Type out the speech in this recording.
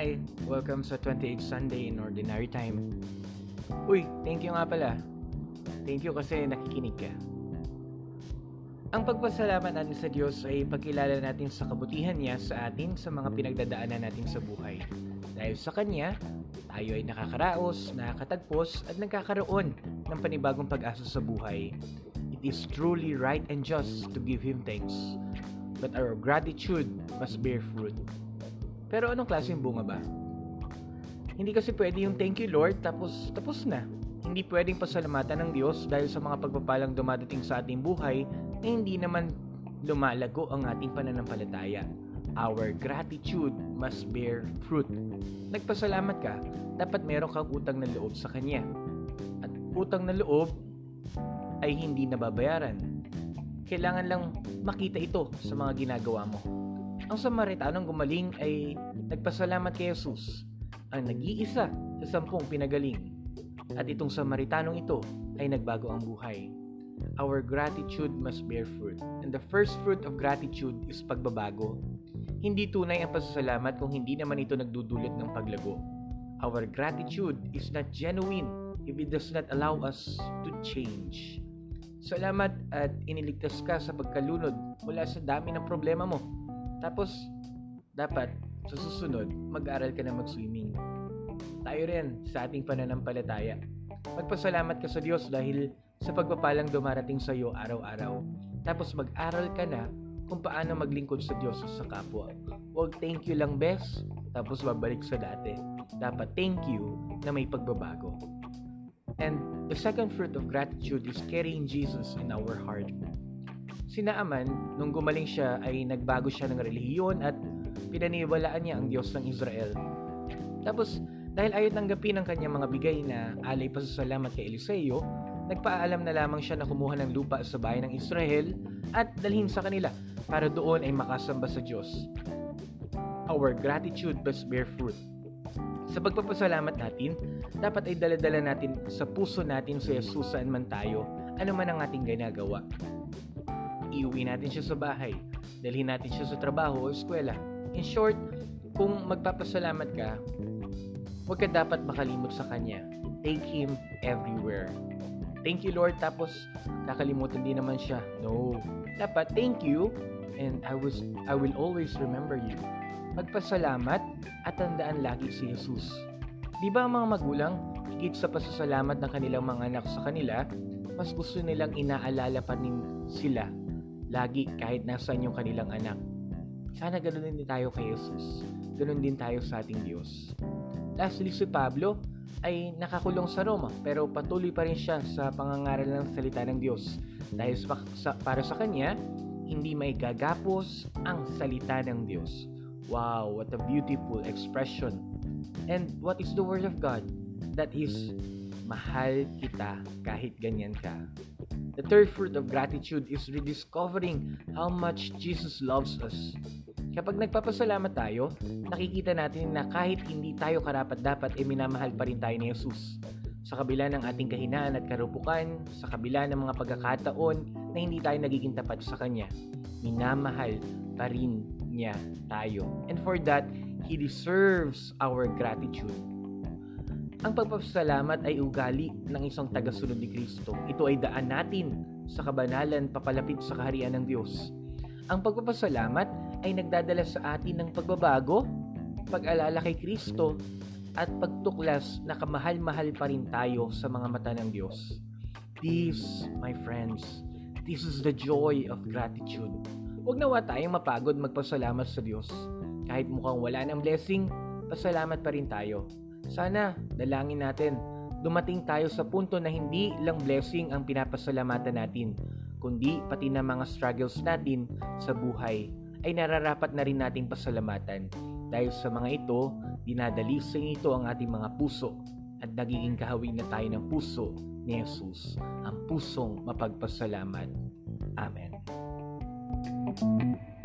Hi! Welcome sa 28th Sunday in Ordinary Time. Uy, thank you nga pala. Thank you kasi nakikinig ka. Ang pagpasalamat natin sa Diyos ay pagkilala natin sa kabutihan niya sa atin sa mga pinagdadaanan natin sa buhay. Dahil sa Kanya, tayo ay nakakaraos, nakakatagpos, at nagkakaroon ng panibagong pag-asa sa buhay. It is truly right and just to give Him thanks. But our gratitude must bear fruit. Pero anong klaseng bunga ba? Hindi kasi pwede yung thank you Lord tapos tapos na. Hindi pwedeng pasalamatan ng Diyos dahil sa mga pagpapalang dumadating sa ating buhay na hindi naman lumalago ang ating pananampalataya. Our gratitude must bear fruit. Nagpasalamat ka, dapat meron kang utang na loob sa Kanya. At utang na loob ay hindi nababayaran. Kailangan lang makita ito sa mga ginagawa mo. Ang Samaritanong gumaling ay nagpasalamat kay Jesus, ang nag-iisa sa sampung pinagaling. At itong Samaritanong ito ay nagbago ang buhay. Our gratitude must bear fruit. And the first fruit of gratitude is pagbabago. Hindi tunay ang pasasalamat kung hindi naman ito nagdudulot ng paglago. Our gratitude is not genuine if it does not allow us to change. Salamat at iniligtas ka sa pagkalunod mula sa dami ng problema mo. Tapos, dapat sa susunod, mag-aral ka na mag-swimming. Tayo rin sa ating pananampalataya. Magpasalamat ka sa Diyos dahil sa pagpapalang dumarating sa iyo araw-araw. Tapos mag-aral ka na kung paano maglingkod sa Diyos sa kapwa. Huwag thank you lang best, tapos babalik sa dati. Dapat thank you na may pagbabago. And the second fruit of gratitude is carrying Jesus in our heart. Si Naaman, nung gumaling siya ay nagbago siya ng relihiyon at pinaniwalaan niya ang Diyos ng Israel. Tapos, dahil ayaw tanggapin ang kanyang mga bigay na alay pasasalamat kay Eliseo, nagpaalam na lamang siya na kumuha ng lupa sa bayan ng Israel at dalhin sa kanila para doon ay makasamba sa Diyos. Our gratitude must bear fruit. Sa pagpapasalamat natin, dapat ay daladala natin sa puso natin sa Jesus saan man tayo, ano man ang ating ginagawa. Iuwi natin siya sa bahay, dalhin natin siya sa trabaho o eskwela. In short, kung magpapasalamat ka, huwag ka dapat makalimot sa Kanya. Take Him everywhere. Thank you Lord, tapos kakalimutan din naman siya. No. Dapat, thank you, and I, was, I will always remember you magpasalamat at tandaan lagi si Jesus. Di ba mga magulang, higit sa pasasalamat ng kanilang mga anak sa kanila, mas gusto nilang inaalala pa rin sila lagi kahit nasaan yung kanilang anak. Sana ganoon din tayo kay Jesus. Ganoon din tayo sa ating Diyos. Lastly, si Pablo ay nakakulong sa Roma pero patuloy pa rin siya sa pangangaral ng salita ng Diyos. Dahil sa, para sa kanya, hindi may gagapos ang salita ng Diyos. Wow, what a beautiful expression. And what is the Word of God? That is, mahal kita kahit ganyan ka. The third fruit of gratitude is rediscovering how much Jesus loves us. Kapag nagpapasalamat tayo, nakikita natin na kahit hindi tayo karapat-dapat, e minamahal pa rin tayo ni Jesus. Sa kabila ng ating kahinaan at karupukan, sa kabila ng mga pagkakataon na hindi tayo nagiging tapat sa Kanya, minamahal pa rin niya tayo. And for that, He deserves our gratitude. Ang pagpapasalamat ay ugali ng isang tagasunod ni Kristo. Ito ay daan natin sa kabanalan papalapit sa kaharian ng Diyos. Ang pagpapasalamat ay nagdadala sa atin ng pagbabago, pag-alala kay Kristo, at pagtuklas na kamahal-mahal pa rin tayo sa mga mata ng Diyos. This, my friends, this is the joy of gratitude. Huwag nawa tayong mapagod magpasalamat sa Diyos. Kahit mukhang wala ng blessing, pasalamat pa rin tayo. Sana, dalangin natin, dumating tayo sa punto na hindi lang blessing ang pinapasalamatan natin, kundi pati na mga struggles natin sa buhay ay nararapat na rin nating pasalamatan. Dahil sa mga ito, dinadalising ito ang ating mga puso at nagiging kahawig na tayo ng puso ni Jesus, ang pusong mapagpasalamat. Amen. Thank you.